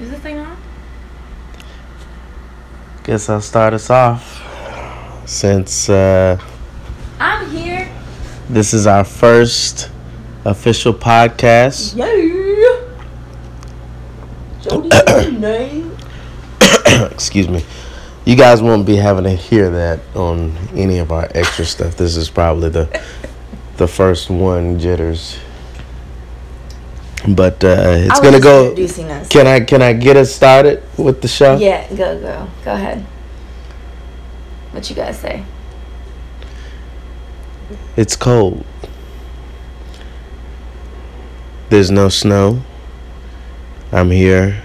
Is this thing on? Guess I'll start us off. Since uh, I'm here. this is our first official podcast, Yeah. Jody name. excuse me, you guys won't be having to hear that on any of our extra stuff. This is probably the the first one, jitters. But uh, it's gonna go. Introducing us. Can I can I get us started with the show? Yeah, go go go ahead. What you guys say? It's cold. There's no snow. I'm here.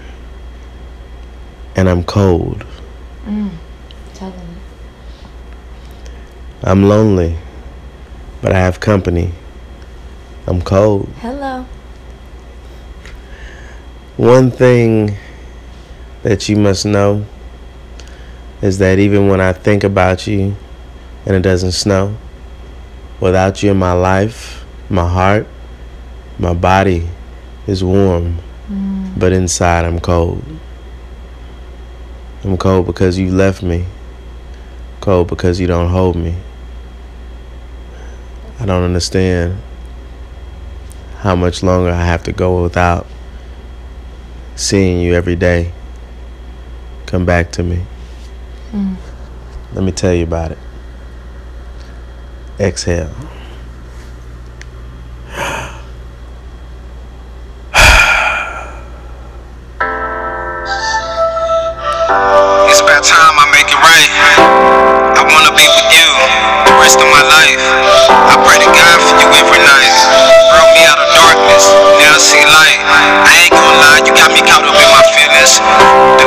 And I'm cold. Tell them. I'm lonely. But I have company. I'm cold. Hello. One thing that you must know is that even when I think about you and it doesn't snow, without you in my life, my heart, my body is warm, mm. but inside I'm cold. I'm cold because you left me, cold because you don't hold me. I don't understand how much longer I have to go without seeing you every day. Come back to me. Mm. Let me tell you about it. Exhale.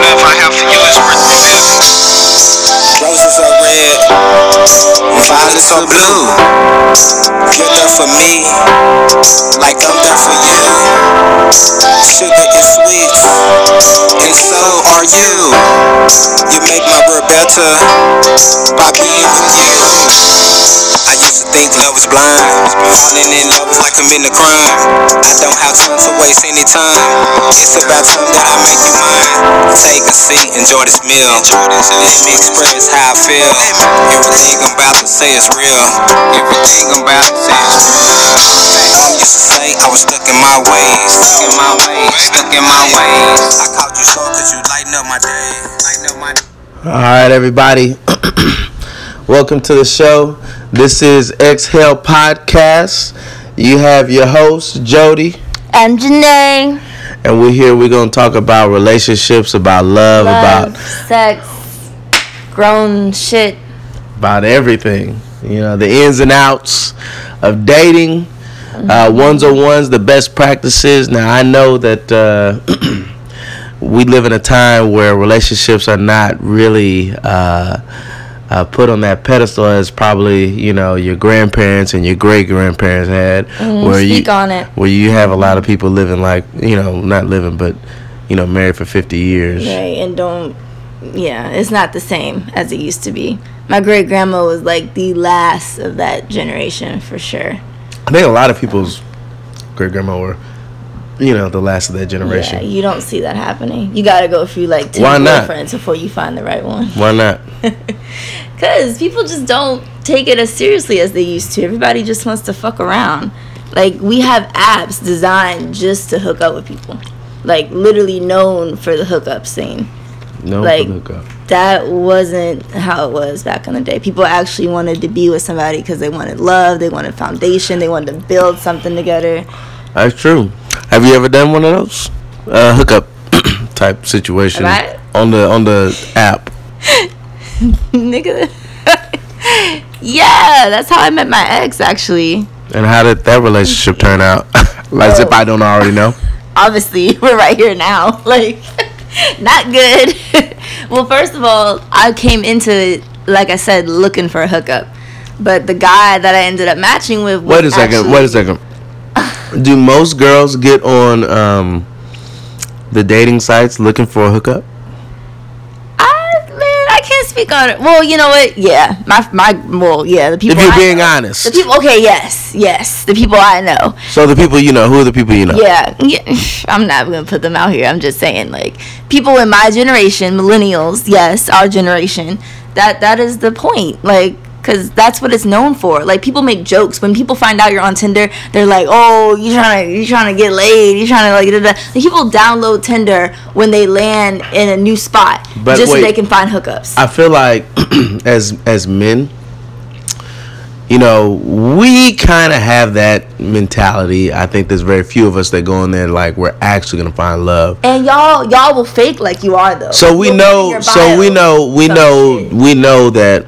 Love I have for you is violets are blue. You're there for me, like I'm there for you. Sugar is sweet, and so are you. You make my world better by being with you. I used to think love was blind. Falling in love is like committing a crime. I don't have time to waste any time. It's about time that I make you mine. Take a seat, enjoy this meal. Let me express how I feel. Everything I'm about to say is real. Everything I'm about to say is true. I used to say I was stuck in my ways. Stuck in my ways. Stuck in my ways. I called you so cause you lighten up my day. Lighten up my day. All right, everybody. Welcome to the show. This is Exhale Podcast. You have your host, Jody, And Janae. and we're here. We're going to talk about relationships, about love, Love, about sex, grown shit. About everything. You know, the ins and outs of dating, uh, ones on ones, the best practices. Now, I know that uh, we live in a time where relationships are not really uh, uh, put on that pedestal as probably you know your grandparents and your great grandparents had, where you speak on it. where you have a lot of people living like you know not living but you know married for fifty years. Right, and don't. Yeah, it's not the same as it used to be. My great grandma was like the last of that generation for sure. I think a lot of people's great grandma were, you know, the last of that generation. Yeah, you don't see that happening. You gotta go through like two Why not? girlfriends before you find the right one. Why not? Cause people just don't take it as seriously as they used to. Everybody just wants to fuck around. Like we have apps designed just to hook up with people. Like literally known for the hookup scene. No Like- hookup. That wasn't how it was back in the day. People actually wanted to be with somebody because they wanted love, they wanted foundation, they wanted to build something together. That's true. Have you ever done one of those uh, hookup type situation Right. on the on the app? Nigga. yeah, that's how I met my ex actually. And how did that relationship turn out? like as if I don't already know. obviously we're right here now like not good well first of all i came into it like i said looking for a hookup but the guy that i ended up matching with was Wait a second. actually- Wait a second. Do most girls get on um, the dating sites looking for a hookup? I, man i can't speak on it. Well, you know what? Yeah, my my. Well, yeah, the people. If you're I being know. honest. the people. Okay, yes, yes, the people I know. So the people you know, who are the people you know? Yeah, yeah. I'm not gonna put them out here. I'm just saying, like, people in my generation, millennials, yes, our generation. That that is the point. Like, cause that's what it's known for. Like, people make jokes when people find out you're on Tinder. They're like, "Oh, you trying to you trying to get laid? You trying to like?" Da, da. Like, people download Tinder when they land in a new spot But just wait. so they can find hookups. I feel like as as men, you know, we kind of have that mentality. I think there's very few of us that go in there like we're actually gonna find love. and y'all y'all will fake like you are though. So we You'll know. So we know. We some know. shit. We know that.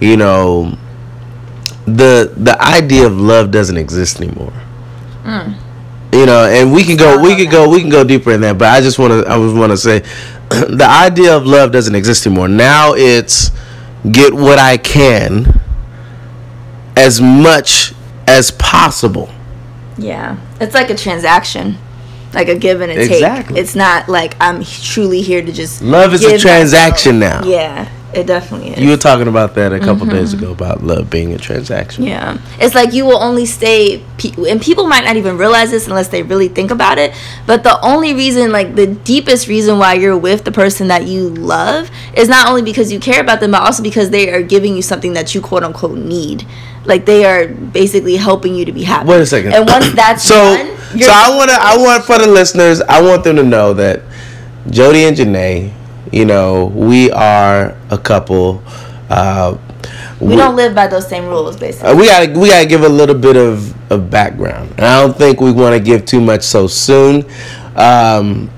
You know. The the idea of love doesn't exist anymore. Mm. You know, and we can go. We can go. We can go deeper in that. But I just want to. I just want to say, the idea of love doesn't exist anymore. Now it's get what I can, as much as possible. Yeah, it's like a transaction, like a give and a take. Exactly. It's not like I'm truly here to just. Love is a transaction now. Yeah, it definitely is. You were talking about that a couple days mm-hmm. ago about love being a transaction. yeah, it's like you will only stay, pe- and people might not even realize this unless they really think about it. But the only reason, like the deepest reason why you're with the person that you love, is not only because you care about them, but also because they are giving you something that you quote unquote need. Like they are basically helping you to be happy. Wait a second. And once that's so done, so I want to I want for the listeners I want them to know that Jody and Janae, you know, we are a couple. Uh, we don't live by those same rules, basically. uh, we gotta we gotta give a little bit of, of background. And I don't think we want to give too much so soon. Um,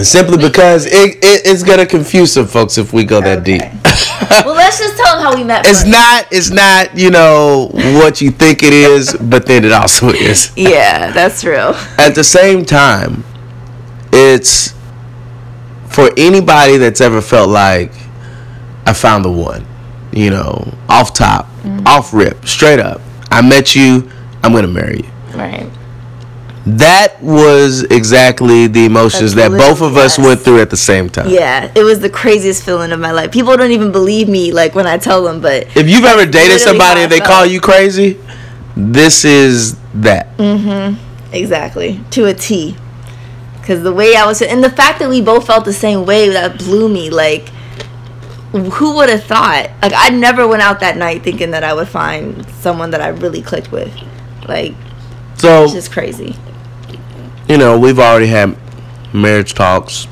simply because it, it it's gonna confuse some folks if we go that Okay. deep. well, let's just tell them how we met. It's first. not it's not, you know, what you think it is, but then it also is. Yeah, that's real. at the same time, it's for anybody that's ever felt like I found the one, you know, off top, off rip, straight up. I met you, I'm gonna marry you. Right. That was exactly the emotions That's that both of us went through at the same time. Yeah, it was the craziest feeling of my life. People don't even believe me, like when I tell them, but If you've ever dated somebody and I they call you crazy, this is that. Mm-hmm. Exactly to a T. Because the way I was, and the fact that we both felt the same way, that blew me. Like, who would have thought? Like, I never went out that night thinking that I would find someone that I really clicked with. Like, So it's just crazy. you know, we've already had marriage talks,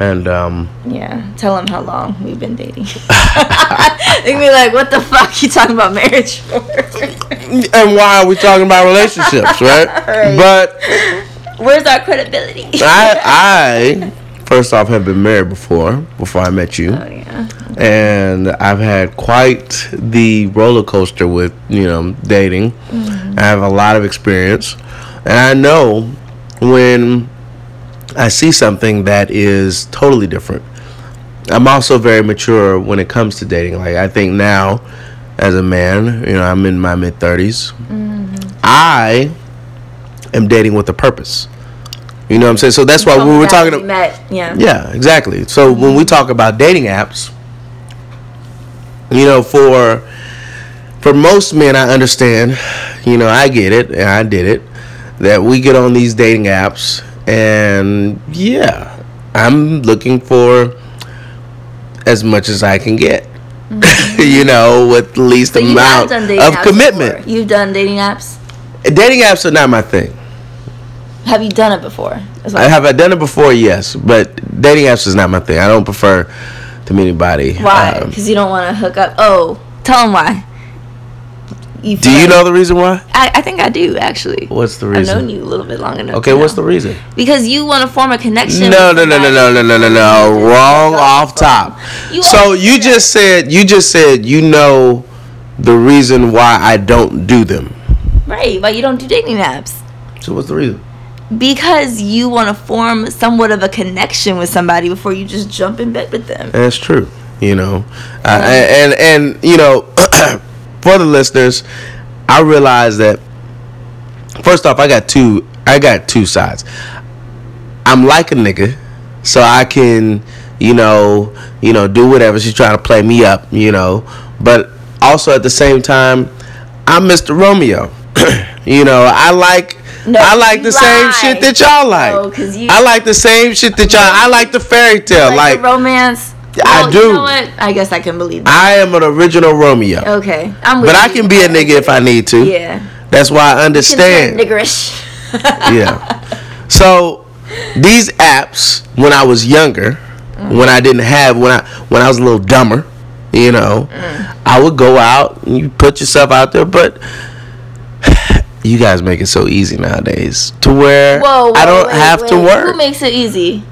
and um, Yeah, tell them how long we've been dating. They'd be like, "What the fuck you talking about marriage for?" and why are we talking about relationships, right? Right. But Where's our credibility? I, I first off have been married before, before I met you, oh yeah. and I've had quite the roller coaster with you know dating. Mm-hmm. I have a lot of experience, and I know when I see something that is totally different. I'm also very mature when it comes to dating. Like I think now, as a man, you know, I'm in my mid 30s. Mm-hmm. I am dating with a purpose. You know what I'm saying? So that's why when we're talking. we met, yeah. Yeah, exactly. So when we talk about dating apps, you know, for for most men, I understand. You know, I get it, and I did it. That we get on these dating apps, and yeah, I'm looking for as much as I can get. you know, with the least So amount of commitment. before. You've done dating apps. Dating apps are not my thing. Have you done it before? I have I done it before, yes, but dating apps is not my thing. I don't prefer to meet anybody. Why? Um, Because you don't want to hook up. Oh, tell them why. You do you know the reason why? I, I think I do actually. What's the reason? I've known you a little bit long enough. Okay, what's know. the reason? Because you want to form a connection. No, no, no, no, no, no, no, no, no. Wrong off top. You So you say just said you just said you know the reason why I don't do them. Right, but you don't do dating apps. So what's the reason? Because you want to form somewhat of a connection with somebody before you just jump in bed with them. That's true. You know, uh, and, and and you know, for the listeners, I realize that first off, I got two. I got two sides. I'm like a nigga, so I can, you know, you know, do whatever. She's trying to play me up, you know. But also at the same time, I'm Mr. Romeo. you know, I like No, I like the same shit that y'all like. No, you- I like the same shit that y'all. I like the fairy tale. like, Like, romance. I do. You know what? I guess I can believe that. I am an original Romeo, Okay, I'm. But I can be a nigga if I need to. Yeah. That's why I understand. Niggerish. yeah. So these apps, when I was younger, mm. when I didn't have when I when I was a little dumber, you know, mm. I would go out and you put yourself out there, but you guys make it so easy nowadays to where Whoa, whoa, I don't wait, have to wait. work. Who makes it easy?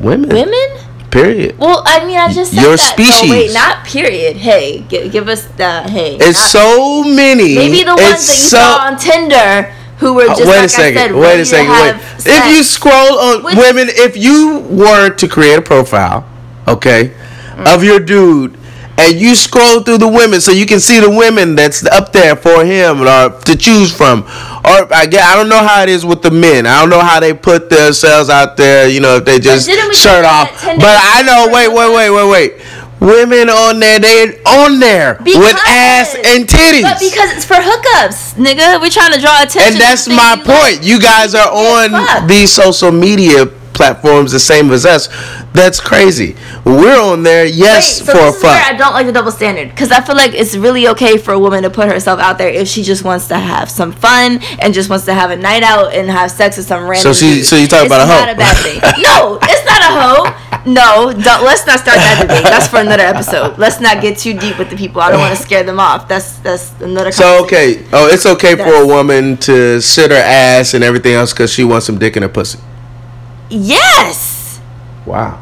women, Women? period. Well, I mean, I just said Your that. No, wait, species. not period. Hey, give, give us the hey. It's so many. maybe the ones that you so, saw on Tinder who were just Uh, wait like a second. I said, wait a second. Wait. have If you scroll on Which- women, if you were to create a profile, okay, Mm. of your dude, and you scroll through the women, so you can see the women that's up there for him or to choose from, or I get, I don't know how it is with the men. I don't know how they put themselves out there. You know, if they just didn't we say shirt off. But I know. Wait, wait, wait, wait, wait. Women on there, they on there with ass and titties. But because it's for hookups, nigga. We're trying to draw attention. And that's my you like. point. You guys are on these social media platforms the same as us. That's crazy. We're on there, yes, Wait, so for a where I don't like the double standard because I feel like it's really okay for a woman to put herself out there if she just wants to have some fun and just wants to have a night out and have sex with some random. So she- dude. so you talk about a hoe. Not a bad thing. no, it's not a hoe. No, don't, let's not start that debate. That's for another episode. Let's not get too deep with the people. I don't want to scare them off. That's that's another. So okay, oh, it's okay for a woman to sit her ass and everything else because she wants some dick in her pussy. Yes. Wow.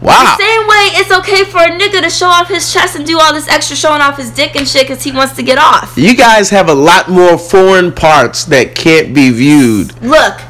Wow. The same way it's okay for a nigga to show off his chest and do all this extra showing off his dick and shit because he wants to get off. You guys have a lot more foreign parts that can't be viewed. Look,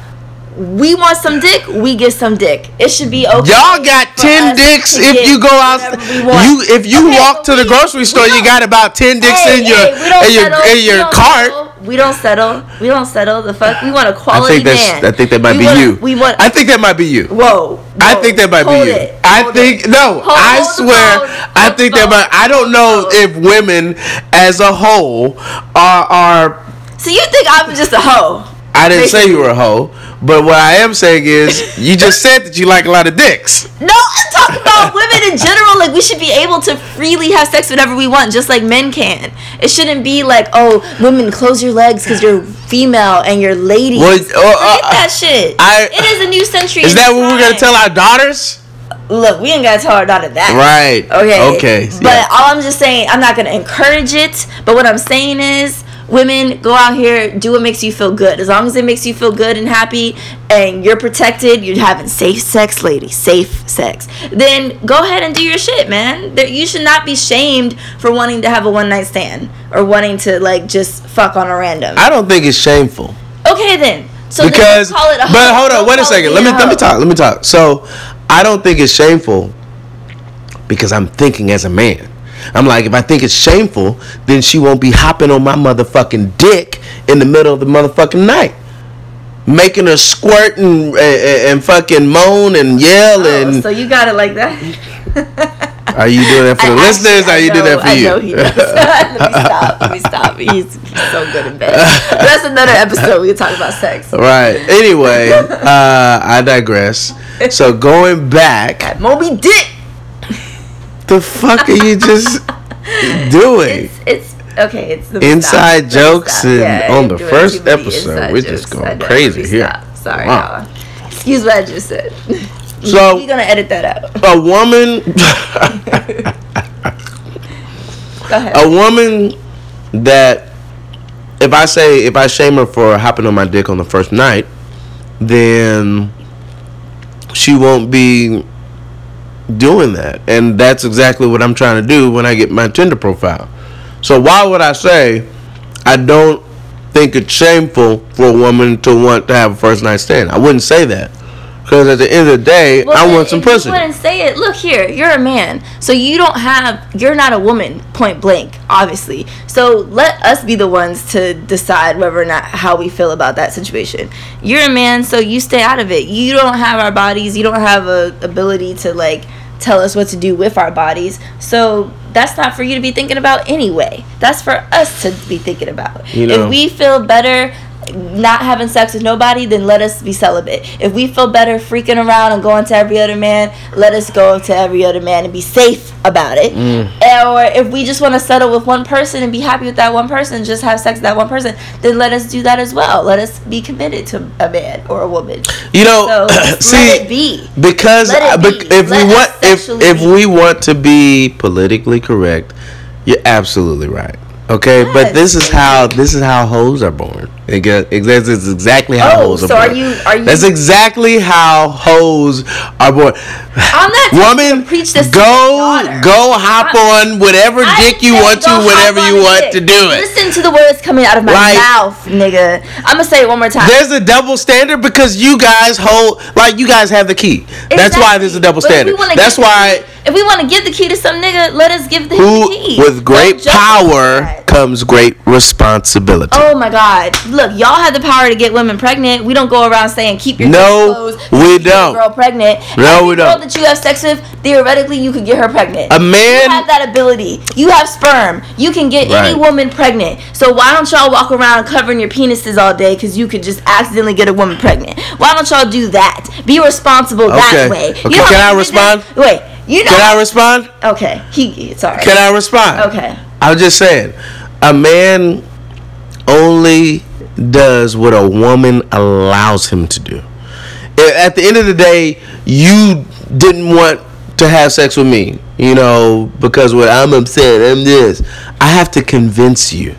we want some dick, we get some dick. It should be okay. Y'all got for ten us dicks if you go out. whatever we want. You if you Okay, walk but to the grocery store, you got about ten dicks Hey, in your hey, we don't in your settle, in your don't cart. settle, We don't settle. We don't settle. The fuck. We want a I quality I think that's. man. I think that might We be want- you. We want. I think that might be you. whoa, I think that might be you. it, I hold think it. no. Hold- I hold swear. phone, I think that might. I don't know if women as a whole are are. So you think I'm just a hoe? I didn't say you were a hoe, but what I am saying is you just said that you like a lot of dicks. No, I'm talking about women in general. Like we should be able to freely have sex whenever we want, just like men can. It shouldn't be like, oh, women close your legs because you're female and you're ladies. Well, uh, Forget uh, that shit. I- it is a new century. Is that what we're gonna tell our daughters? Look, we ain't gotta tell our daughter that. Right. Okay. Okay. But yeah. all I'm just saying, I'm not gonna encourage it. But what I'm saying is, women go out here, do what makes you feel good. As long as it makes you feel good and happy, and you're protected, you're having safe sex, lady, safe sex. Then go ahead and do your shit, man. You should not be shamed for wanting to have a one night stand or wanting to like just fuck on a random. I don't think it's shameful. okay then. So because don't call it a but hold on wait a second let me let me talk let me talk so i don't think it's shameful because i'm thinking as a man i'm like if i think it's shameful then she won't be hopping on my motherfucking dick in the middle of the motherfucking night making her squirt and, and, and fucking moan and yell Oh, and so you got it like that. are you doing that for the I listeners actually- are you doing that for I you know he does. Let me stop. Let me stop. He's, he's so good in bed. That's another episode. We can talk about sex. right anyway uh i digress so going back Moby Dick. The fuck are you just doing It's it's okay. It's me Inside. Jokes and on the first episode, we're just going crazy here. stop. Sorry, Wow. y'all. Excuse what I just said. So- we're gonna edit that out. a woman Go ahead. a woman that if I say if I shame her for hopping on my dick on the first night, then she won't be doing that. And that's exactly what I'm trying to do when I get my Tinder profile. So why would I say I don't think it's shameful for a woman to want to have a first night stand? I wouldn't say that. Because at the end of the day, Well, I want some if you wouldn't say it. Look here, you're a man, so you don't have. You're not a woman, point blank, obviously. So let us be the ones to decide whether or not how we feel about that situation. You're a man, so you stay out of it. You don't have our bodies. You don't have a ability to like tell us what to do with our bodies. So that's not for you to be thinking about anyway. That's for us to be thinking about. You know- if we feel better not having sex with nobody, then let us be celibate. If we feel better freaking around and going to every other man, let us go to every other man and be safe about it. Mm. Or if we just want to settle with one person and be happy with that one person, just have sex with that one person, then let us do that as well. Let us be committed to a man or a woman. You know, So see, be. because be. if Let we want if if be. we want to be politically correct, you're absolutely right. Okay, but this is how this is how hoes are born. It That's exactly how Oh, hoes are so born. are you- are you- That's exactly how hoes are born. I'm not Woman, preach this go go hop I'm- on whatever I dick you want to, hop whenever you want dick. to do it. Listen to the words coming out of my Like- mouth, nigga. I'm gonna say it one more time. There's a double standard because you guys hold like you guys have the key. That's why there's a double But standard. That's why if we want to give the key to some nigga, let us give the, who the key. with great power that. comes great responsibility. Oh my God! Look, y'all have the power to get women pregnant. We don't go around saying keep your clothes. No, closed. we don't. Girl pregnant. No, Every we Girl don't. that you have sex with, theoretically, you could get her pregnant. A man- You have that ability. You have sperm. You can get any woman pregnant. So why don't y'all walk around covering your penises all day? Because you could just accidentally get a woman pregnant. Why don't y'all do that? Be responsible Okay. that way. Okay, how can I respond? Wait. You know. Can I respond? Okay. He. Sorry. Can I respond? Okay. I was just saying, a man only does what a woman allows him to do. At the end of the day, you didn't want to have sex with me, you know, because what I'm upset, I'm this. I have to convince you.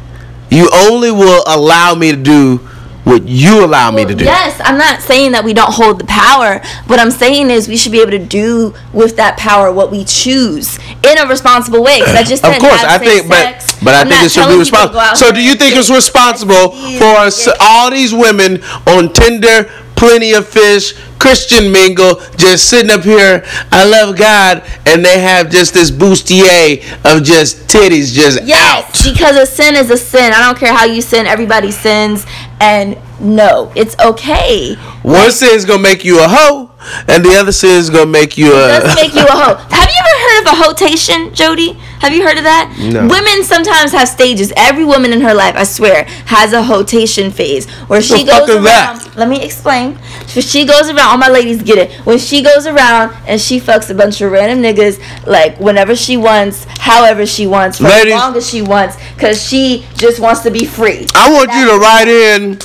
You only will allow me to do what you allow me to do. Yes, I'm not saying that we don't hold the power. What I'm saying is we should be able to do with that power what we choose in a responsible way. Because I just Of course, I think, but sex. but I I'm think it should be telling people to go responsible. So, do you think it's responsible for us, all these women on Tinder, plenty of fish, Christian mingle, just sitting up here? I love God, and they have just this bustier of just titties just Yes, out. because a sin is a sin. I don't care how you sin. Everybody sins, and no, it's okay. One sin is gonna make you a hoe, and the other sin is gonna make you a. does make you a hoe. Have you ever heard of a hotation, Jody? Have you heard of that? No. Women sometimes have stages. Every woman in her life, I swear, has a hotation phase where she The fuck goes around. that? Let me explain. So she goes around. All my ladies get it. When she goes around and she fucks a bunch of random niggas, like whenever she wants, however she wants, for Ladies- as long as she wants, because she just wants to be free. I want you to write in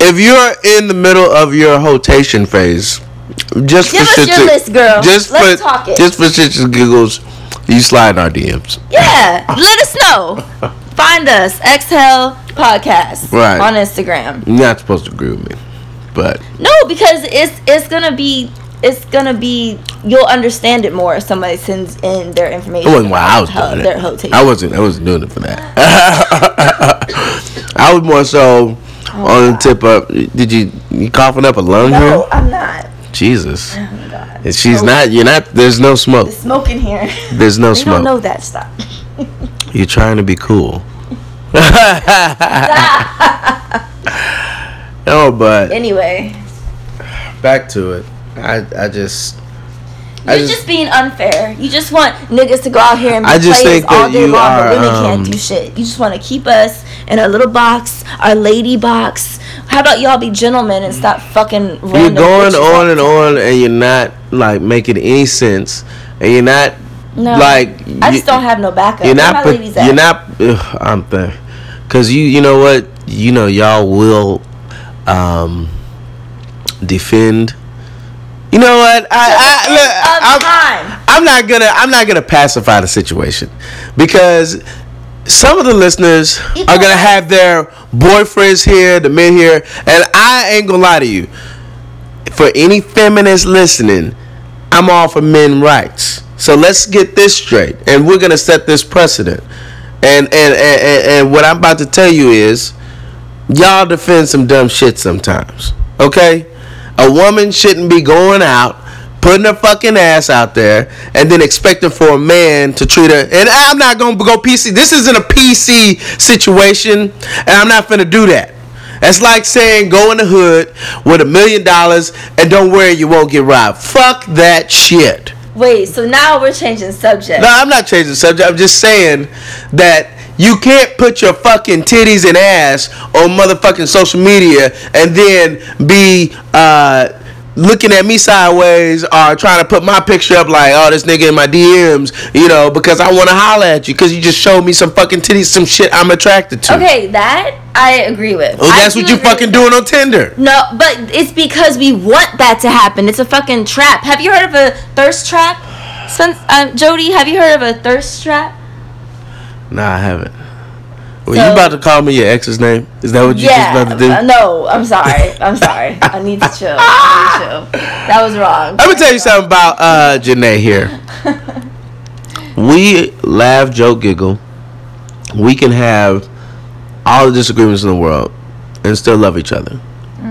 if you're in the middle of your hotation phase. Just Give for us shits your and- list, girl. Just Let's for talk it. just for shits and giggles, you slide in our DMs. Yeah, let us know. Find us, Exhale Podcast, Right. on Instagram. You're not supposed to agree with me, but No, because it's it's gonna be it's gonna be you'll understand it more if somebody sends in their information. it wasn't why I was about doing Their it. I wasn't. I wasn't doing it for that. I was more so oh on the tip of. Did you you coughing up a lung no, here? I'm not. Jesus. Oh. And she's not. You're not. There's no smoke. There's smoking here. There's no They smoke. don't know that. Stop. You're trying to be cool. no, but Anyway, back to it. I I just you're just, being unfair. You just want niggas to go out here and be I just players all day you long, but are, women um, can't do shit. You just want to keep us in a little box, our lady box. How about y'all be gentlemen and stop fucking you're going on and on, and you're not like making any sense, and you're not No, like I you- just don't have no backup. You're Where not. my ladies at? You're not. Ugh, I'm there, cause you. You know what? You know y'all will um defend. You know what? I, I look. I'm. I'm not gonna. I'm not gonna pacify the situation because some of the listeners are gonna have their boyfriends here, the men here, and I ain't gonna lie to you. For any feminists listening, I'm all for men rights. So let's get this straight, and we're gonna set this precedent. And and and, and, and what I'm about to tell you is, y'all defend some dumb shit sometimes. Okay, A woman shouldn't be going out, putting her fucking ass out there, and then expecting for a man to treat her. And I'm not gonna go PC. This isn't a PC situation, and I'm not gonna do that. It's like saying go in the hood with a million dollars and don't worry you won't get robbed. Fuck that shit. Wait, so now we're changing subject. No, I'm not changing subject. I'm just saying that you can't put your fucking titties and ass on motherfucking social media and then be uh, looking at me sideways or trying to put my picture up like, oh, this nigga in my DMs, you know, because I want to holler at you because you just showed me some fucking titties, some shit I'm attracted to. Okay, that I agree with. Well, that's what you fucking doing on Tinder. No, but it's because we want that to happen. It's a fucking trap. Have you heard of a thirst trap? Since um, Jody, have you heard of a thirst trap? Nah, I haven't. Were So- you about to call me your ex's name? Is that what you yeah. just about to do? no, I'm sorry. I'm sorry. I need to chill. I need to chill. That was wrong. Let me tell you something about uh Janae here. we laugh, joke, giggle. We can have all the disagreements in the world and still love each other.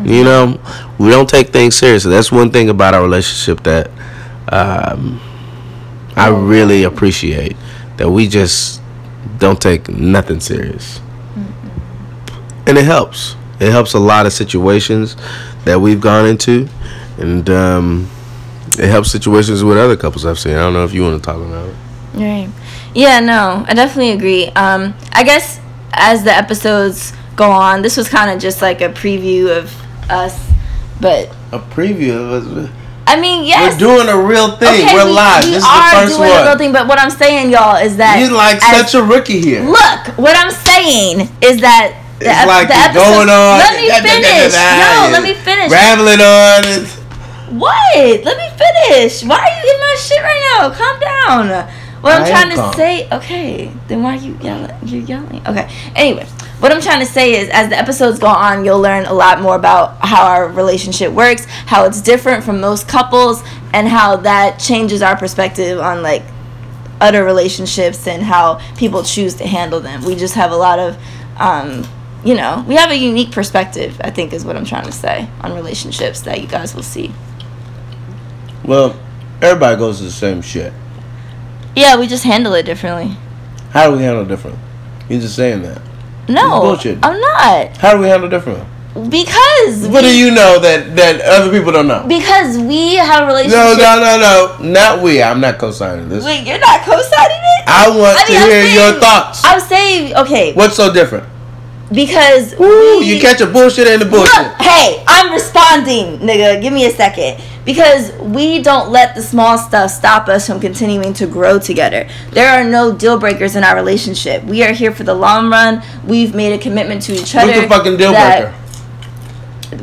You know, we don't take things seriously. That's one thing about our relationship that um, I really appreciate. That we just don't take nothing serious, and it helps. It helps a lot of situations that we've gone into, and um, it helps situations with other couples I've seen. I don't know if you want to talk about it. Right. Yeah, no, I definitely agree. Um, I guess as the episodes go on, this was kind of just like a preview of us, but A preview of us. I mean, yes. We're doing a real thing. Okay, We're we, live. We this is the first doing a real thing, but what I'm saying, y'all, is that You're like as- such a rookie here. Look, what I'm saying is that the, it's ep- like the episode- going on. Let me finish. No, let me finish. Rambling on. And, What? Let me finish. Why are you in my shit right now? Calm down. What I'm I am trying to calm. say, okay, then why are you yelling? You're yelling. Okay. Anyway, what I'm trying to say is, as the episodes go on, you'll learn a lot more about how our relationship works, how it's different from most couples, and how that changes our perspective on like other relationships and how people choose to handle them. We just have a lot of, um, you know, we have a unique perspective. I think is what I'm trying to say on relationships that you guys will see. well, everybody goes to the same shit. Yeah, we just handle it differently. How do we handle it different? You're just saying that. No, bullshit. I'm not How do we handle it different? because What we, do you know that that other people don't know? because we have a relationship. No, no, no, no. Not we. I'm not co-signing this. Wait, you're not co-signing it. I want I to mean, hear your thoughts. I'm saying okay What's so different? because Ooh, we, you catch a bullshit in the bullshit. Look, hey, I'm responding, nigga. Give me a second. Because we don't let the small stuff stop us from continuing to grow together. There are no deal breakers in our relationship. We are here for the long run. We've made a commitment to each other. What's the fucking deal breaker?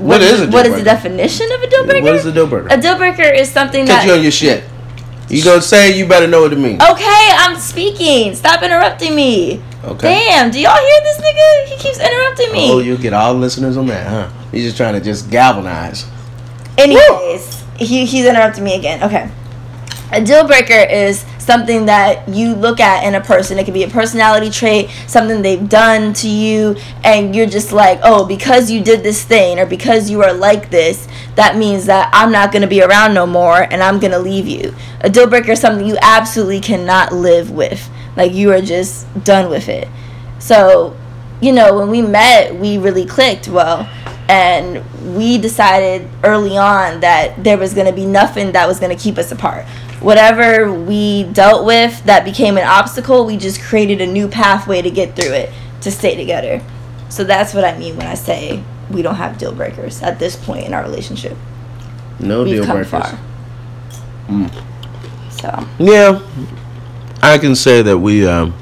What is is, a deal breaker? what is the definition of a deal breaker? What is a deal breaker? A deal breaker is something Catch that. you on your shit. You gonna say you better know what it means. Okay, I'm speaking. Stop interrupting me. Okay. Damn, do y'all hear this nigga? He keeps interrupting me. Oh, you get all the listeners on that, huh? He's just trying to just galvanize. Anyways, he, he's interrupting me again. Okay. A deal breaker is something that you look at in a person. It could be a personality trait, something they've done to you, and you're just like, oh, because you did this thing or because you are like this, that means that I'm not going to be around no more and I'm going to leave you. A deal breaker is something you absolutely cannot live with. Like, you are just done with it. So, you know, when we met, we really clicked well. And we decided early on that there was going to be nothing that was going to keep us apart. Whatever we dealt with that became an obstacle, we just created a new pathway to get through it to stay together. So that's what I mean when I say we don't have deal breakers at this point in our relationship. No We've deal come breakers. far. Mm. So, Yeah, I can say that we. Um,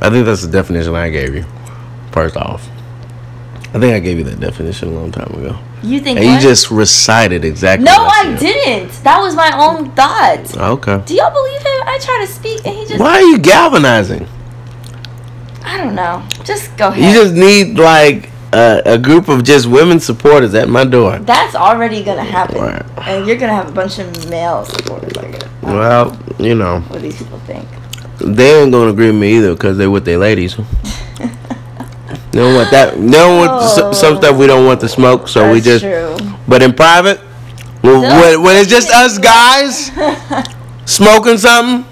I think that's the definition I gave you. First off, I think I gave you that definition a long time ago, you think and you just recited exactly. No, what I said. didn't. That was my own thought. Ah, okay. Do y'all believe him? I try to speak and he just Why are you galvanizing? I don't know. Just go ahead. You just need like a, a group of just women supporters at my door. That's already gonna happen, Right. and you're gonna have a bunch of male supporters like it. Know Well, you know, what these people think? they ain't gonna agree with me either because they're with their ladies. Don't want that. No don't want some, some stuff we don't want to smoke. So we just. true. But in private, When, when, when it's just us guys smoking something.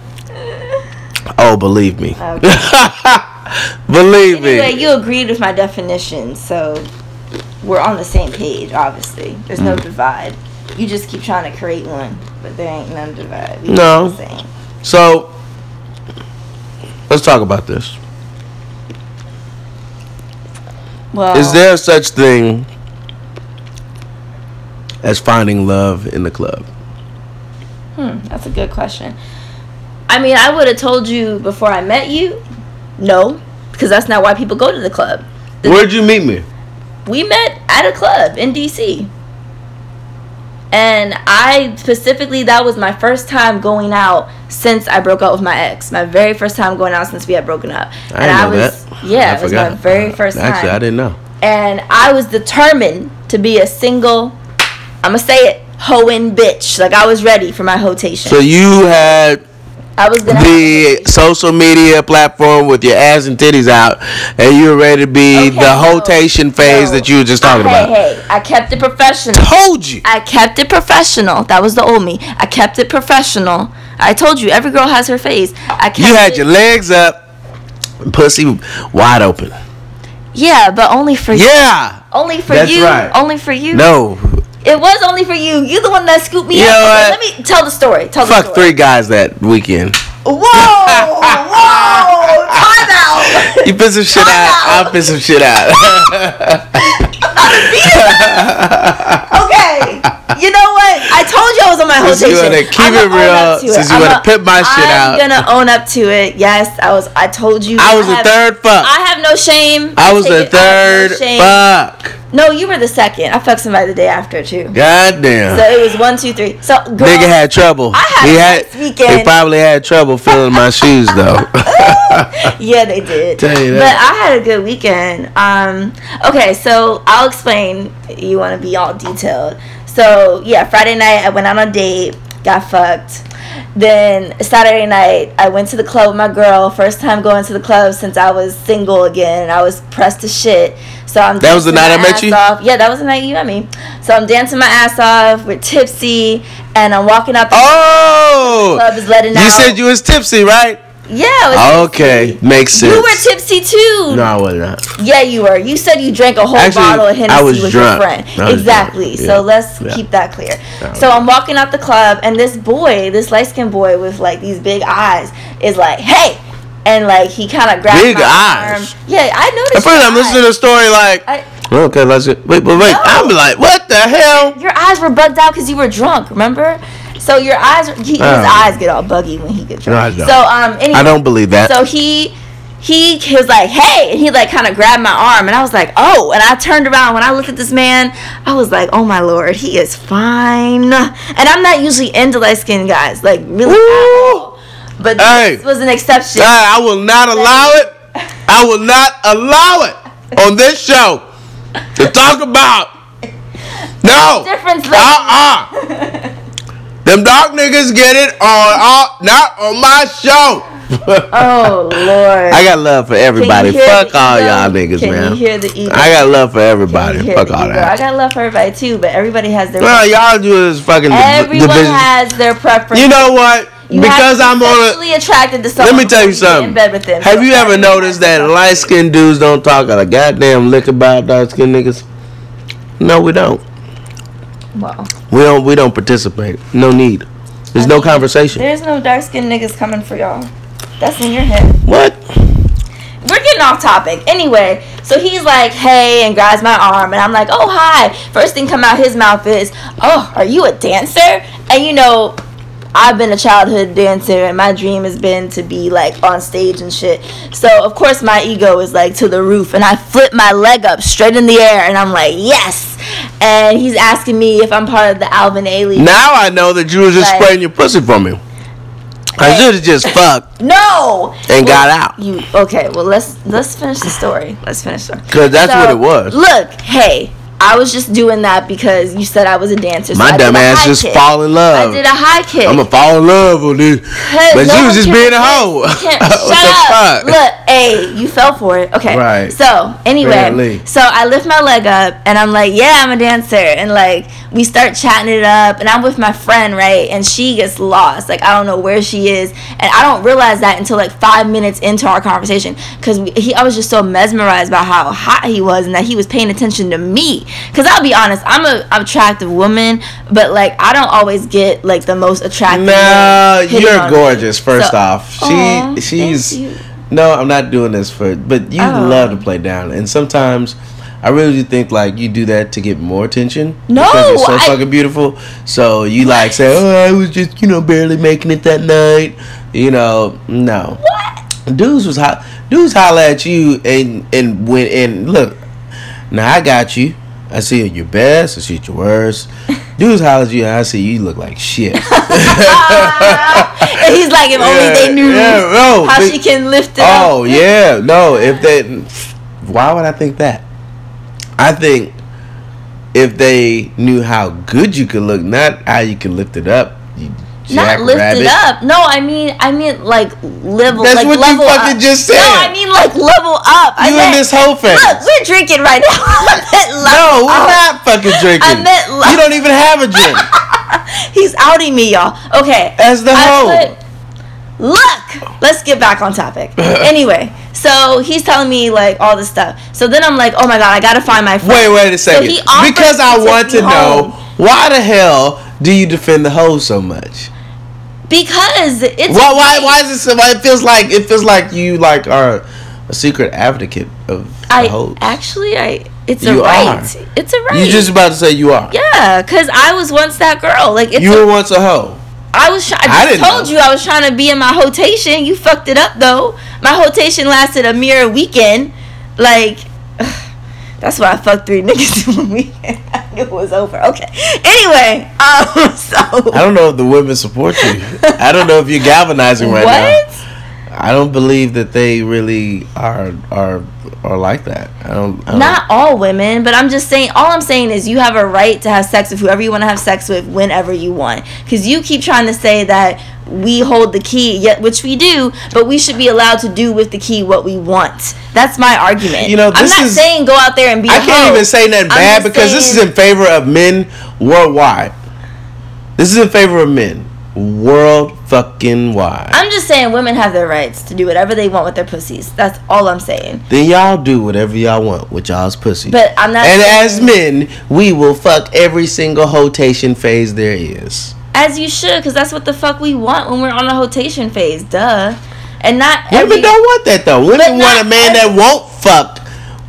Oh, believe me. Okay. believe Anyway, me. you agreed with my definition, so we're on the same page. Obviously, there's no Mm. divide. You just keep trying to create one, but there ain't none divide. We No. So, let's talk about this. Well, Is there such thing as finding love in the club? Hmm, that's a good question. I mean, I would have told you before I met you, no, because that's not why people go to the club. The- Where'd you meet me? we met at a club in DC. And I specifically, that was my first time going out since I broke up with my ex. My very first time going out since we had broken up. I and didn't I know was, that. yeah, I it was my very uh, first time. Actually, I didn't know. And I was determined to be a single, I'm gonna say it, hoeing bitch. Like I was ready for my hotation. So you had I was gonna the social media platform with your ass and titties out, and you were ready to be Okay, the no, hotation phase no. that you were just talking hey, about. Hey, I kept it professional. Told you. I kept it professional. That was the old me. I kept it professional. I told you, every girl has her phase. I kept You had it, your legs up, pussy wide open. yeah, but only for you. Yeah. Only for That's you. right. Only for you. No. It was only for you. You the one that scooped me You up. know Okay, what? let me tell the story. Tell the story. Fuck three guys that weekend. Whoa! Whoa! Time out. You put some shit out. out. I'll put some shit out. okay. You know what? I told you I was on my Since you wanna keep it real, since you wanna pimp my shit I'm out. gonna own up to it. Yes, I was. I told you. I was the have- third fuck. I have no shame. I was the. I third no fuck. No, you were the second. I fucked somebody the day after too. God damn. So it was one, two, three. So girl, Nigga had trouble. I had he had. nice weekend. He probably had trouble filling my shoes though. yeah, they did. Tell you But. I had a good weekend. Um, okay, so I'll explain. You want to be all detailed. So yeah, Friday night I went out on a date, got fucked. Then Saturday night I went to the club with my girl. First time going to the club since I was single again. And I was pressed to shit. So I'm. That was the night I met you? Off. Yeah, that was the night you met me. So I'm dancing my ass off. We're tipsy, and I'm walking out the oh. club is letting out. You said you was tipsy, right? Yeah. Was ah, Okay, tipsy. makes sense. You were tipsy too. No, I was not. Yeah, you were. You said you drank a whole Actually, bottle of Hennessy I was with drunk. your friend. Exactly. yeah. So let's Yeah. keep that clear. So I'm walking out the club, and this boy, this light skinned boy with like these big eyes, is like, "Hey," and like he kind of grabs Big my eyes? arm. Yeah, I noticed. At first, I'm listening to eyes. the story like, I, okay, let's wait, but wait. No. I'm like, what the hell? your eyes were bugged out because you were drunk. Remember? So your eyes, he, his Oh. eyes get all buggy when he gets No, I drunk. don't. so um, anyway, I don't believe that. So he he he was like, "Hey!" and he like kind of grabbed my arm, and I was like, "Oh!" and I turned around. When I looked at this man, I was like, "Oh my lord, he is fine." And I'm not usually into light skinned guys, like really. But Hey. this was an exception. I will not allow it. I will not allow it on this show to talk about. No. Difference. Uh uh Them dark niggas get it on all, not on my show. Oh lord. I got love for everybody. Can you hear Fuck all y'all niggas, Can man. you hear the ego? I got love for everybody. Fuck all ego? I got love for everybody too, but everybody has their. Well, y'all do this fucking Everyone division. has their preference. You know what? You because to I'm on a. attracted to someone. Let me tell you something. In bed with them. Have So you ever noticed that light skinned dudes don't talk a goddamn lick about dark skinned niggas? No, we don't. Well, We don't. We don't participate. No need. There's no conversation. there's no dark skinned niggas coming for y'all. That's in your head. What? We're getting off topic. Anyway, so he's like, hey, and grabs my arm, and I'm like, oh, hi. First thing come out his mouth is, oh, are you a dancer? And you know, I've been a childhood dancer, and my dream has been to be like on stage and shit. So, of course, my ego is like to the roof, and I flip my leg up straight in the air, and I'm like, yes. And he's asking me if I'm part of the Alvin Ailey. Now I know that you was just Like- spraying your pussy for me. I should have just fucked No. and got out. You okay? Well, let's let's finish the story. Let's finish the story. 'Cause that's what it was. Look, hey, I was just doing that because you said I was a dancer. so My dumb ass just kick. fall in love. I did a high kick. I'm gonna fall in love with this. But no you was just being a hoe. You can't- What Shut up. fuck? Look, hey, you fell for it. Okay. Right. So anyway, Apparently. so I lift my leg up and I'm like, yeah, I'm a dancer, and like we start chatting it up, and I'm with my friend, right, and she gets lost. Like I don't know where she is, and I don't realize that until like five minutes into our conversation, because he, I was just so mesmerized by how hot he was and that he was paying attention to me. Because I'll be honest, I'm a attractive woman, but like I don't always get like the most attractive. Hitting you're on me. gorgeous. First So- off, she Aw, she's no. I'm not doing this for. But you Oh. love to play down, and sometimes I really do think like you do that to get more attention. No, because you're so I- fucking beautiful. So you like say, oh, I was just you know barely making it that night. You know, no. What? Dudes was hot. Dudes holla at you and and when and look. Now I got you. I see your best. I see your worst. Dudes holla at you and I see you look like shit. And he's like, if only they knew yeah, no, how but- she can lift it Oh up. yeah, no. If they, why would I think that? I think if they knew how good you could look, not how you can lift it up. You Not lift jackrabbit. it up. No, I mean, I mean like level. That's like what you level fucking up. just said. No. I mean like level up. I You meant, in this whole thing. Look, we're drinking right now. I meant No, we're up. not fucking drinking. I meant you don't even have a drink. He's outing me, y'all. Okay. As the I hoe. look, let's get back on topic. anyway, so he's telling me like all this stuff. So then I'm like, oh my god, I gotta find my friend. Wait, wait a second. he because I want to know why the hell do you defend the hoe so much? Because it's Why? Why? Why is it? So, why it feels like it feels like you like are a secret advocate of I hoes. actually I it's a You right. are. It's a right. You just about to say you are. Yeah, cause I was once that girl. Like it's you a- were once a hoe. I was. Try- I I just didn't told know. you I was trying to be in my rotation. You fucked it up though. My rotation lasted a mere weekend. Like, that's why I fucked three niggas in one weekend. I knew it was over. Okay. Anyway, um, so I don't know if the women support you. I don't know if you're galvanizing right what? now. I don't believe that they really are are are like that. I don't. I don't Not all women, but I'm just saying. All I'm saying is you have a right to have sex with whoever you want to have sex with whenever you want. Because you keep trying to say that we hold the key, yet which we do, but we should be allowed to do with the key what we want. That's my argument. You know, I'm not is- saying go out there and be. I can't even say nothing bad because this is in favor of men worldwide. This is in favor of men world fucking wide. I'm just saying women have their rights to do whatever they want with their pussies. That's all I'm saying. then y'all do whatever y'all want with y'all's pussy. But I'm not. and as men, we will fuck every single hotation phase there is. as you should, because that's what the fuck we want when we're on a hotation phase. Duh. And not Women every- don't want that though. Women want a man that won't fuck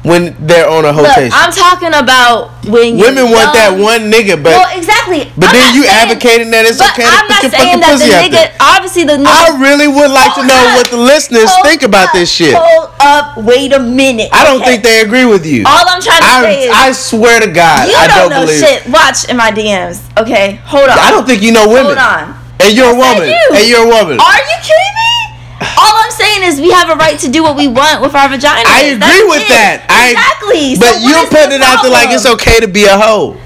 when they're on a Look, hotation. I'm talking about when Women want that one nigga, but well, exactly. but I'm then you saying- advocating that it's okay to I'm put not your saying fucking that pussy the nigga. Obviously, the nigga. I really would like to know up. what the listeners think about up, this shit. Hold up. Wait a minute. I don't okay? think they agree with you. All I'm trying to say is. I swear to God, you I don't, don't, know believe. shit. Watch in my DMs. Okay, hold on. I don't think you know women. Hold on. And you're a woman. And you're a woman. Are you kidding me? Is we have a right to do what we want with our vagina. I agree with that. I- exactly. But So what you're putting it out there like it's okay to be a hoe.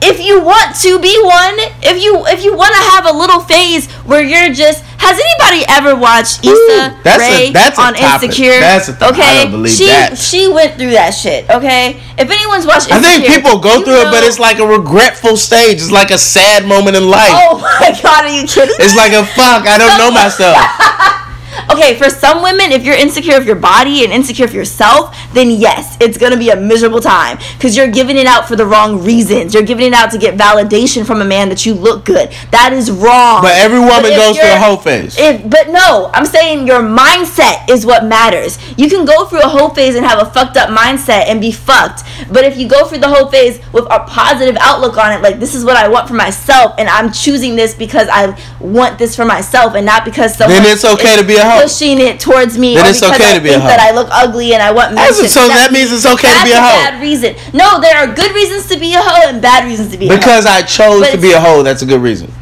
if you want to be one, if you if you want to have a little phase where you're just has anybody ever watched Issa that's a- Rae that's on. Insecure? That's a topic. okay. I don't believe she that. she went through that shit. Okay, if anyone's watched, I think people go through it, but it's like a regretful stage. It's like a sad moment in life. oh my god, are you kidding? It's like a fuck. I don't know myself. Okay, for some women, if you're insecure of your body and insecure of yourself, then yes, it's gonna be a miserable time because you're giving it out for the wrong reasons. You're giving it out to get validation from a man that you look good. That is wrong. But every woman if goes through a you're- phase. If, but no, I'm saying your mindset is what matters. You can go through a whole phase and have a fucked up mindset and be fucked. But if you go through the whole phase with a positive outlook on it, like this is what I want for myself, and I'm choosing this because I want this for myself, and not because someone Then it's okay to be a hoe. pushing it towards me, Then or it's because okay I to be a think hoe. that I look ugly and I want men That's- to so accept that me. means it's okay to That's be a hoe. That's a bad reason. No, there are good reasons to be a hoe and bad reasons to be a hoe. Because I chose But to be a hoe, that's a good reason.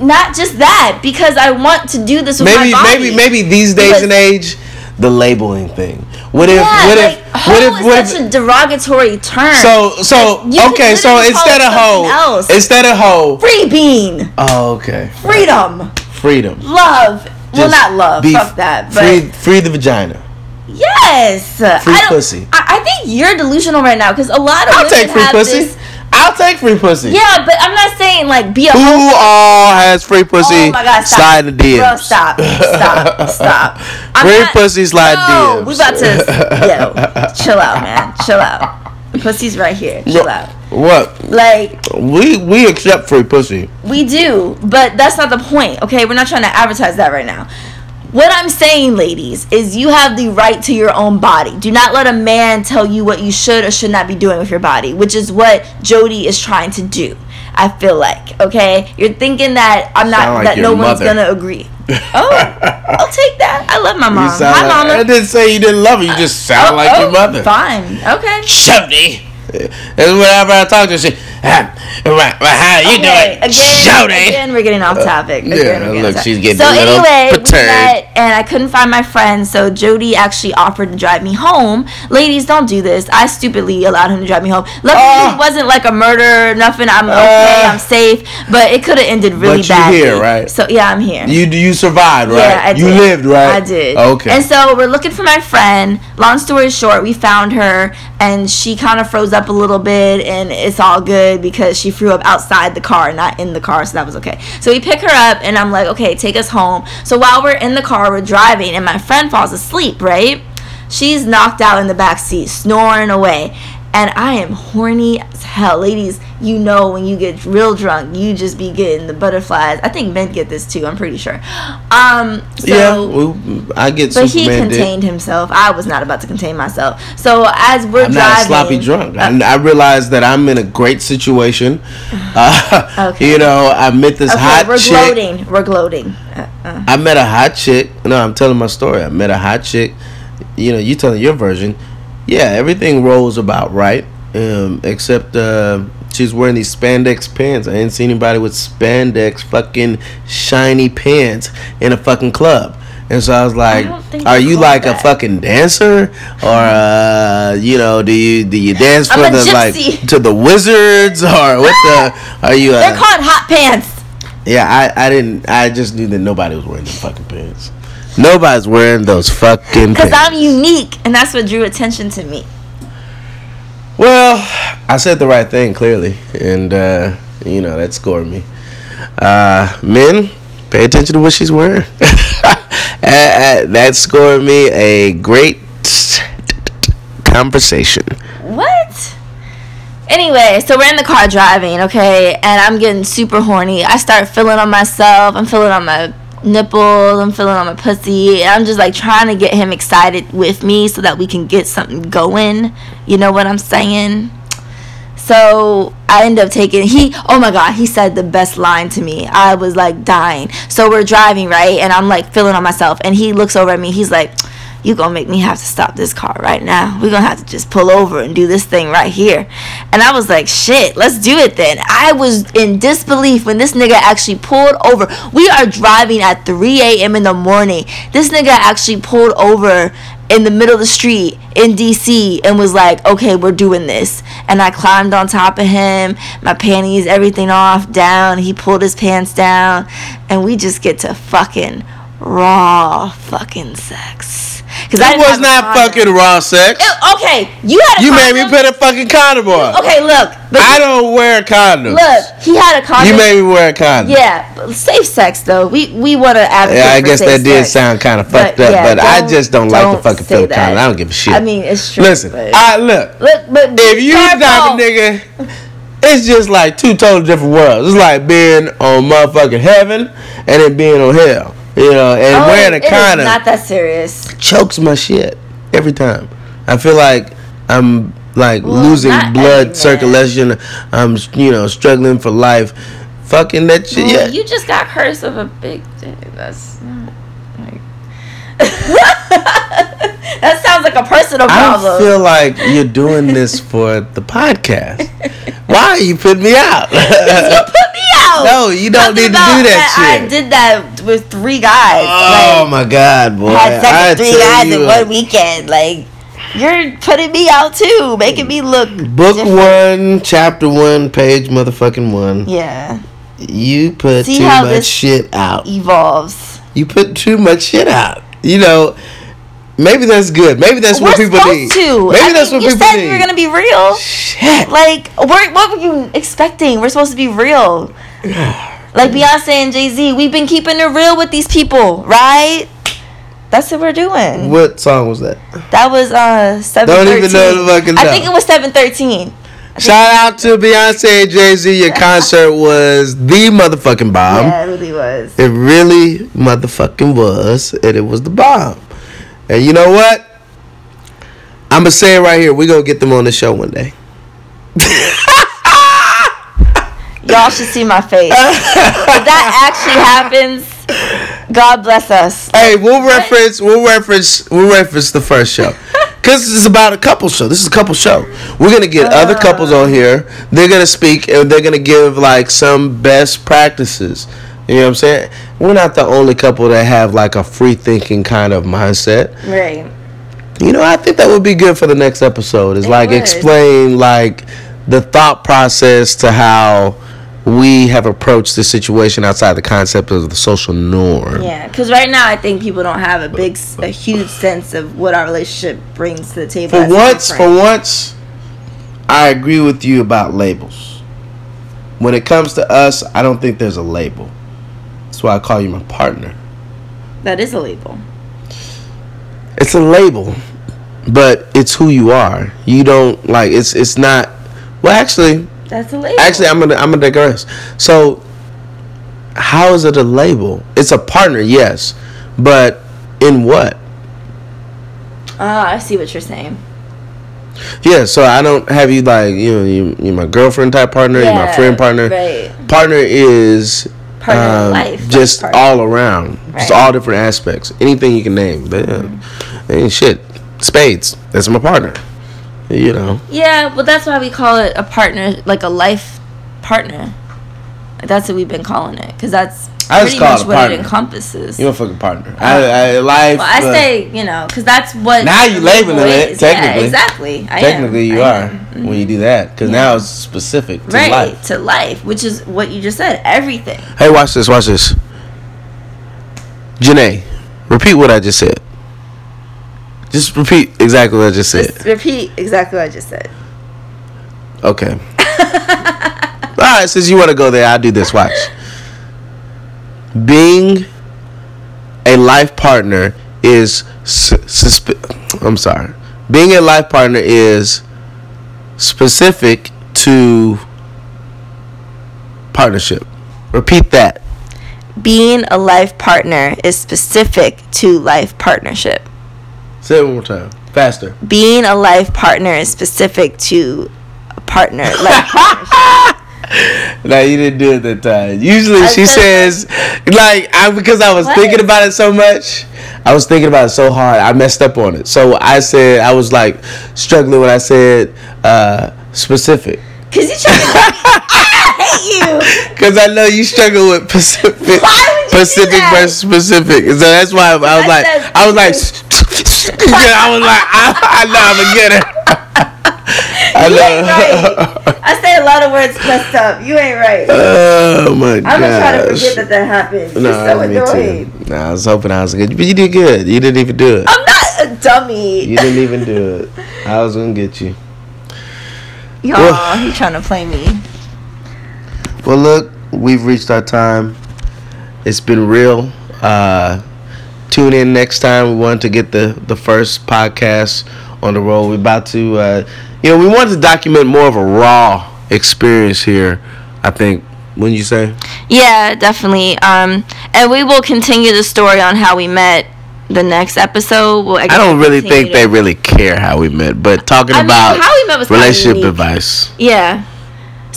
not just that, because I want to do this with Maybe, my body. maybe, maybe these days Because- and age, the labeling thing. What if? yeah, what like, hoe What if? is What such if? a derogatory term. So so you okay. So literally call instead it of something hoe, else. instead of hoe. free bean, Oh, okay. freedom, Freedom. love. Well, not love. Fuck that. Free, free the vagina. yes, Free I pussy. I, I think you're delusional right now because a lot of I'll women take free have pussy. this- I'll take free pussy. Yeah, but I'm not saying like be a Who all has free pussy? Oh my god, stop. Slide the DMs. Bro, stop. Stop. Stop. I'm Free not- pussy, slide no, DMs. we about to yo, chill out, man. Chill out. The pussy's right here. Chill out. What? Like We we accept free pussy. we do, but that's not the point. Okay, we're not trying to advertise that right now. What I'm saying, ladies, is you have the right to your own body. Do not let a man tell you what you should or should not be doing with your body, which is what Jody is trying to do. I feel like, okay? You're thinking that I'm not like that no one's gonna agree. Oh, I'll take that. I love my mom. Hi, like, mama. I didn't say you didn't love her. You just sound Oh, like oh, your mother. Fine. Okay. Shorty. And whenever I talk to her, she, ah, right, right, how you Okay, doing? again, Shorty. again, we're getting off topic. Again, yeah, we're look, she's getting so a little anyway, we perturbed. met, and I couldn't find my friend, so Jody actually offered to drive me home. Ladies, don't do this. I stupidly allowed him to drive me home. Luckily, Ah. it wasn't like a murder, nothing. I'm okay, Ah. I'm safe, but it could have ended really But you badly. here, right? So yeah, I'm here. You you survived, right? Yeah, I you lived, right? I did. Okay. And so we're looking for my friend. Long story short, we found her and she kind of froze up a little bit and it's all good because she threw up outside the car, not in the car, so that was okay. So we pick her up and I'm like, okay, take us home. So while we're in the car, we're driving and my friend falls asleep, right? She's knocked out in the back seat, snoring away. And I am horny as hell. Ladies, you know when you get real drunk, you just be getting the butterflies. I think men get this too, I'm pretty sure. Um so yeah, well, I get but he contained himself. I was not about to contain myself. So as we're I'm driving, not sloppy drunk. I, I realize that I'm in a great situation. Uh, Okay. You know, I met this okay, hot we're chick. gloating. We're gloating. Uh, uh. I met a hot chick. No, I'm telling my story. I met a hot chick. You know, you telling your version. Yeah, everything rolls about right, um, except uh, she's wearing these spandex pants. I ain't seen anybody with spandex fucking shiny pants in a fucking club. And so I was like, don't "Are you like a fucking dancer, or uh, you know, do you do you dance for the like to the wizards, or what the? Are you? They're Uh, called hot pants. yeah, I, I didn't. I just knew that nobody was wearing them fucking pants. Nobody's wearing those fucking Because. I'm unique, and that's what drew attention to me. well, I said the right thing clearly, and uh, you know that scored me. Uh, men, pay attention to what she's wearing. Uh, uh, that scored me a great conversation. What? Anyway, so we're in the car driving, okay, and I'm getting super horny. I start feeling on myself. I'm feeling on my nipples. I'm feeling on my pussy. And I'm just like trying to get him excited with me so that we can get something going. You know what I'm saying? So I end up taking he oh my god he said the best line to me I was like dying so we're driving right and I'm like feeling on myself and he looks over at me he's like you gonna make me have to stop this car right now we're gonna have to just pull over and do this thing right here and I was like shit let's do it then I was in disbelief when this nigga actually pulled over we are driving at 3 a.m. in the morning this nigga actually pulled over in the middle of the street in DC and was like, okay, we're doing this. And I climbed on top of him, my panties, everything off, down. He pulled his pants down, and we just get to fucking raw fucking sex. Because That was not fucking raw sex. Okay, you had a You made me put a fucking condom on. Okay, look. I don't wear condoms. look, he had a condom. You made me wear a condom. Yeah, safe sex though. We we want to advocate. Yeah, I guess that did sex. sound kind of But, fucked up, yeah, but I just don't, like don't the fucking feel condom. I don't give a shit. I mean, it's true. listen, I look. look, but If you type of nigga, it's just like two totally different worlds. It's like being on motherfucking heaven and then being on hell. You know, and Oh, wearing a condom not that serious. chokes my shit every time. I feel like I'm like Well, losing blood circulation. I'm you know struggling for life. Fucking that shit. Well, yeah. you just got cursed of a big dick. That's not like. that sounds like a personal problem. I feel like you're doing this for the podcast. Why are you putting me out? you put me No, you don't need to do that I shit. did that with three guys. Oh like, my god, boy! had sex I with three guys in one weekend. Like you're putting me out too, making me look Book different. one, chapter one, page motherfucking one. Yeah, You put See too much shit out. evolves. You put too much shit out. You know, maybe that's good. Maybe that's We're what people need. to. Maybe I that's mean, what you people said need. you were gonna be real. Shit. Like, what were you expecting? We're supposed to be real. Like Beyonce and Jay Z, we've been keeping it real with these people, right? That's what we're doing. What song was that? That was uh seven. Don't even know the fucking I think it was seven thirteen. Shout out to Beyonce and Jay Z. Your concert was the motherfucking bomb. yeah, it really was. It really motherfucking was, and it was the bomb. And you know what? I'm gonna say it right here. We gonna get them on the show one day. Y'all should see my face. if that actually happens, God bless us. Hey, we'll reference. We'll reference. We'll reference the first show. Cause this is about a couple show. This is a couple show. We're gonna get other uh. couples on here. They're gonna speak and they're gonna give like some best practices. You know what I'm saying? We're not the only couple that have like a free thinking kind of mindset. Right. You know, I think that would be good for the next episode. Is It like would. explain like the thought process to how we have approached the situation outside the concept of the social norm. Yeah, because right now I think people don't have a big, a huge sense of what our relationship brings to the table. For once, for once, I agree with you about labels. When it comes to us, I don't think there's a label. That's why I call you my partner. that is a label. It's a label, but it's who you are. You don't like it's it's not well actually That's a label. actually I'm gonna I'm gonna digress. So how is it a label? It's a partner, yes. But in what? Ah, I see what you're saying. Yeah, so I don't have you like you know you you my girlfriend type partner, you my friend partner. right. Partner is Partner um, life, just partner. all around, just all different aspects, anything you can name. But yeah, ain't shit, spades. That's my partner. You know, Yeah, well, that's why we call it a partner, like a life partner. That's what we've been calling it, because that's I pretty call much it a what partner. it encompasses. you my fucking partner. I, I life. well, I uh, say, you know, because that's what. Now you labeling label it, is. Yeah, exactly. I technically am. you I are am. when you do that because now it's specific to right life. to life, which is what you just said. Everything. Hey, watch this. Watch this. Janae, repeat what I just said. Just repeat exactly what I just said. Just repeat exactly what I just said. Okay. All right, since you want to go there, I'll do this. Watch. Being a life partner is su- susp- I'm sorry. Being a life partner is specific to partnership. Repeat that. Being a life partner is specific to life partnership. Say it one more time. Faster. Being a life partner is specific to a partner. Life partnership. No, you didn't do it that time. Usually I she says, like, I because I was What? thinking about it so much. I was thinking about it so hard. I messed up on it. So I said I was like struggling when I said uh, specific. Cause you trying to. I hate you. Because I know you struggle with Pacific, Why would you do Pacific versus specific. So that's why I was like, I was like, I was like, I, I know I'm a getter. I You ain't right. I say a lot of words messed up. You ain't right. Oh my god. I'm gonna try to forget that that happened. You're so me annoying. too. Nah, I was hoping I was good, but you did good. You didn't even do it. I'm not a dummy. You didn't even do it. I was gonna get you. Y'all, he trying to play me. Well, look, we've reached our time. It's been real. Uh, tune in next time. We want to get the the first podcast on the road. We're about to, uh, you know, we wanted to document more of a raw experience here. I think. Wouldn't you say? Yeah, definitely. Um, and we will continue the story on how we met. The next episode. We'll, I don't really think to- they really care how we met, but talking I mean, about how we met was relationship advice. Yeah.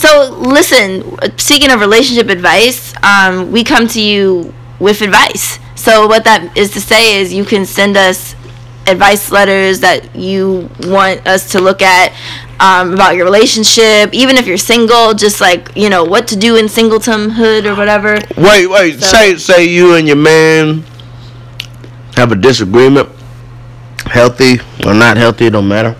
So listen, speaking of relationship advice, um, we come to you with advice. So what that is to say is you can send us advice letters that you want us to look at um, about your relationship, even if you're single, just like you know what to do in singletonhood or whatever. Wait, wait. So- say say you and your man have a disagreement, healthy or not healthy, it don't matter.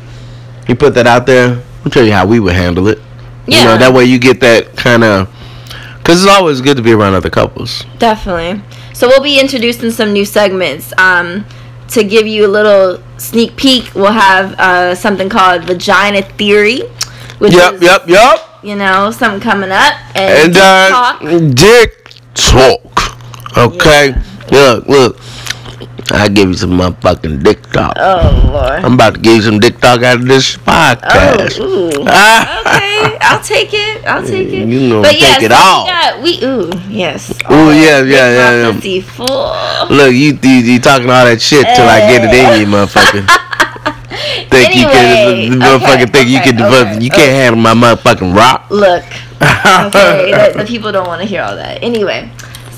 You put that out there. I'll tell you how we would handle it. You Yeah. know, that way you get that kind of. Because it's always good to be around other couples. Definitely. So we'll be introducing some new segments. Um, to give you a little sneak peek, we'll have uh, something called Vagina Theory, which Yep, is yep, yep. you know something coming up and, And uh, talk. dick talk. Okay. Look, look. I give you some motherfucking dick talk. Oh Lord. I'm about to give you some dick talk out of this podcast. Oh. Okay, I'll take it. I'll take it. You gonna but yeah, take it all. We, got, we ooh yes. Ooh, yeah, yeah, yeah, yeah. full. Look, you, you you talking all that shit till I get it in you, eh. motherfucker. think you Anyway, can, motherfucker. okay, think you okay, can, okay, you can't handle my motherfucking rock. Look, okay, the, the people don't want to hear all that. Anyway,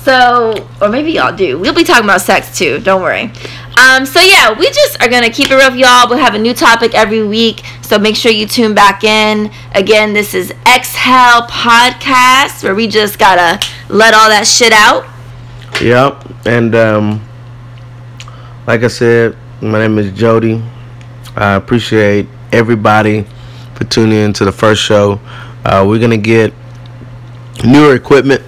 so or maybe y'all do. We'll be talking about sex too. Don't worry. Um, so yeah, we just are gonna keep it real, y'all. We'll have a new topic every week, so make sure you tune back in. Again, this is Exhale Podcast, where we just gotta let all that shit out. Yep, and um, like I said, my name is Jody. I appreciate everybody for tuning in to the first show. Uh, we're gonna get newer equipment,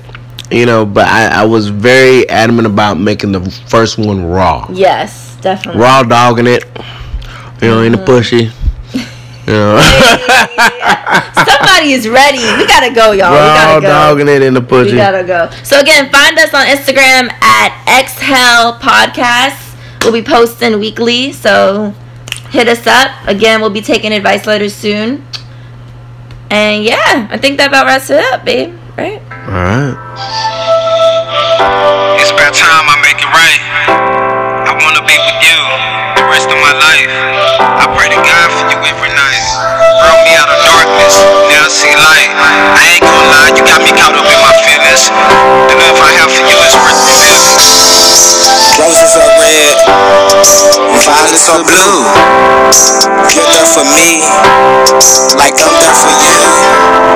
you know, but I, I was very adamant about making the first one raw. Yes, definitely. raw dogging it, you know, in the mm-hmm. pushy. You know, Somebody is ready. We gotta go, y'all. we raw gotta go. dogging it in the pushy. We gotta go. So again, find us on Instagram at Exhale Podcast. We'll be posting weekly, so hit us up. Again, we'll be taking advice letters soon. And yeah, I think that about wraps it up, babe. Right? All right. It's about time I make it right. I wanna be with you the rest of my life. I pray to God for you every night. Brought me out of darkness, now I see light. I ain't gonna lie, you got me caught up in my feelings. The love I have for you is worth revealing. Roses are red, violets are blue. You're there for me, like I'm there for you.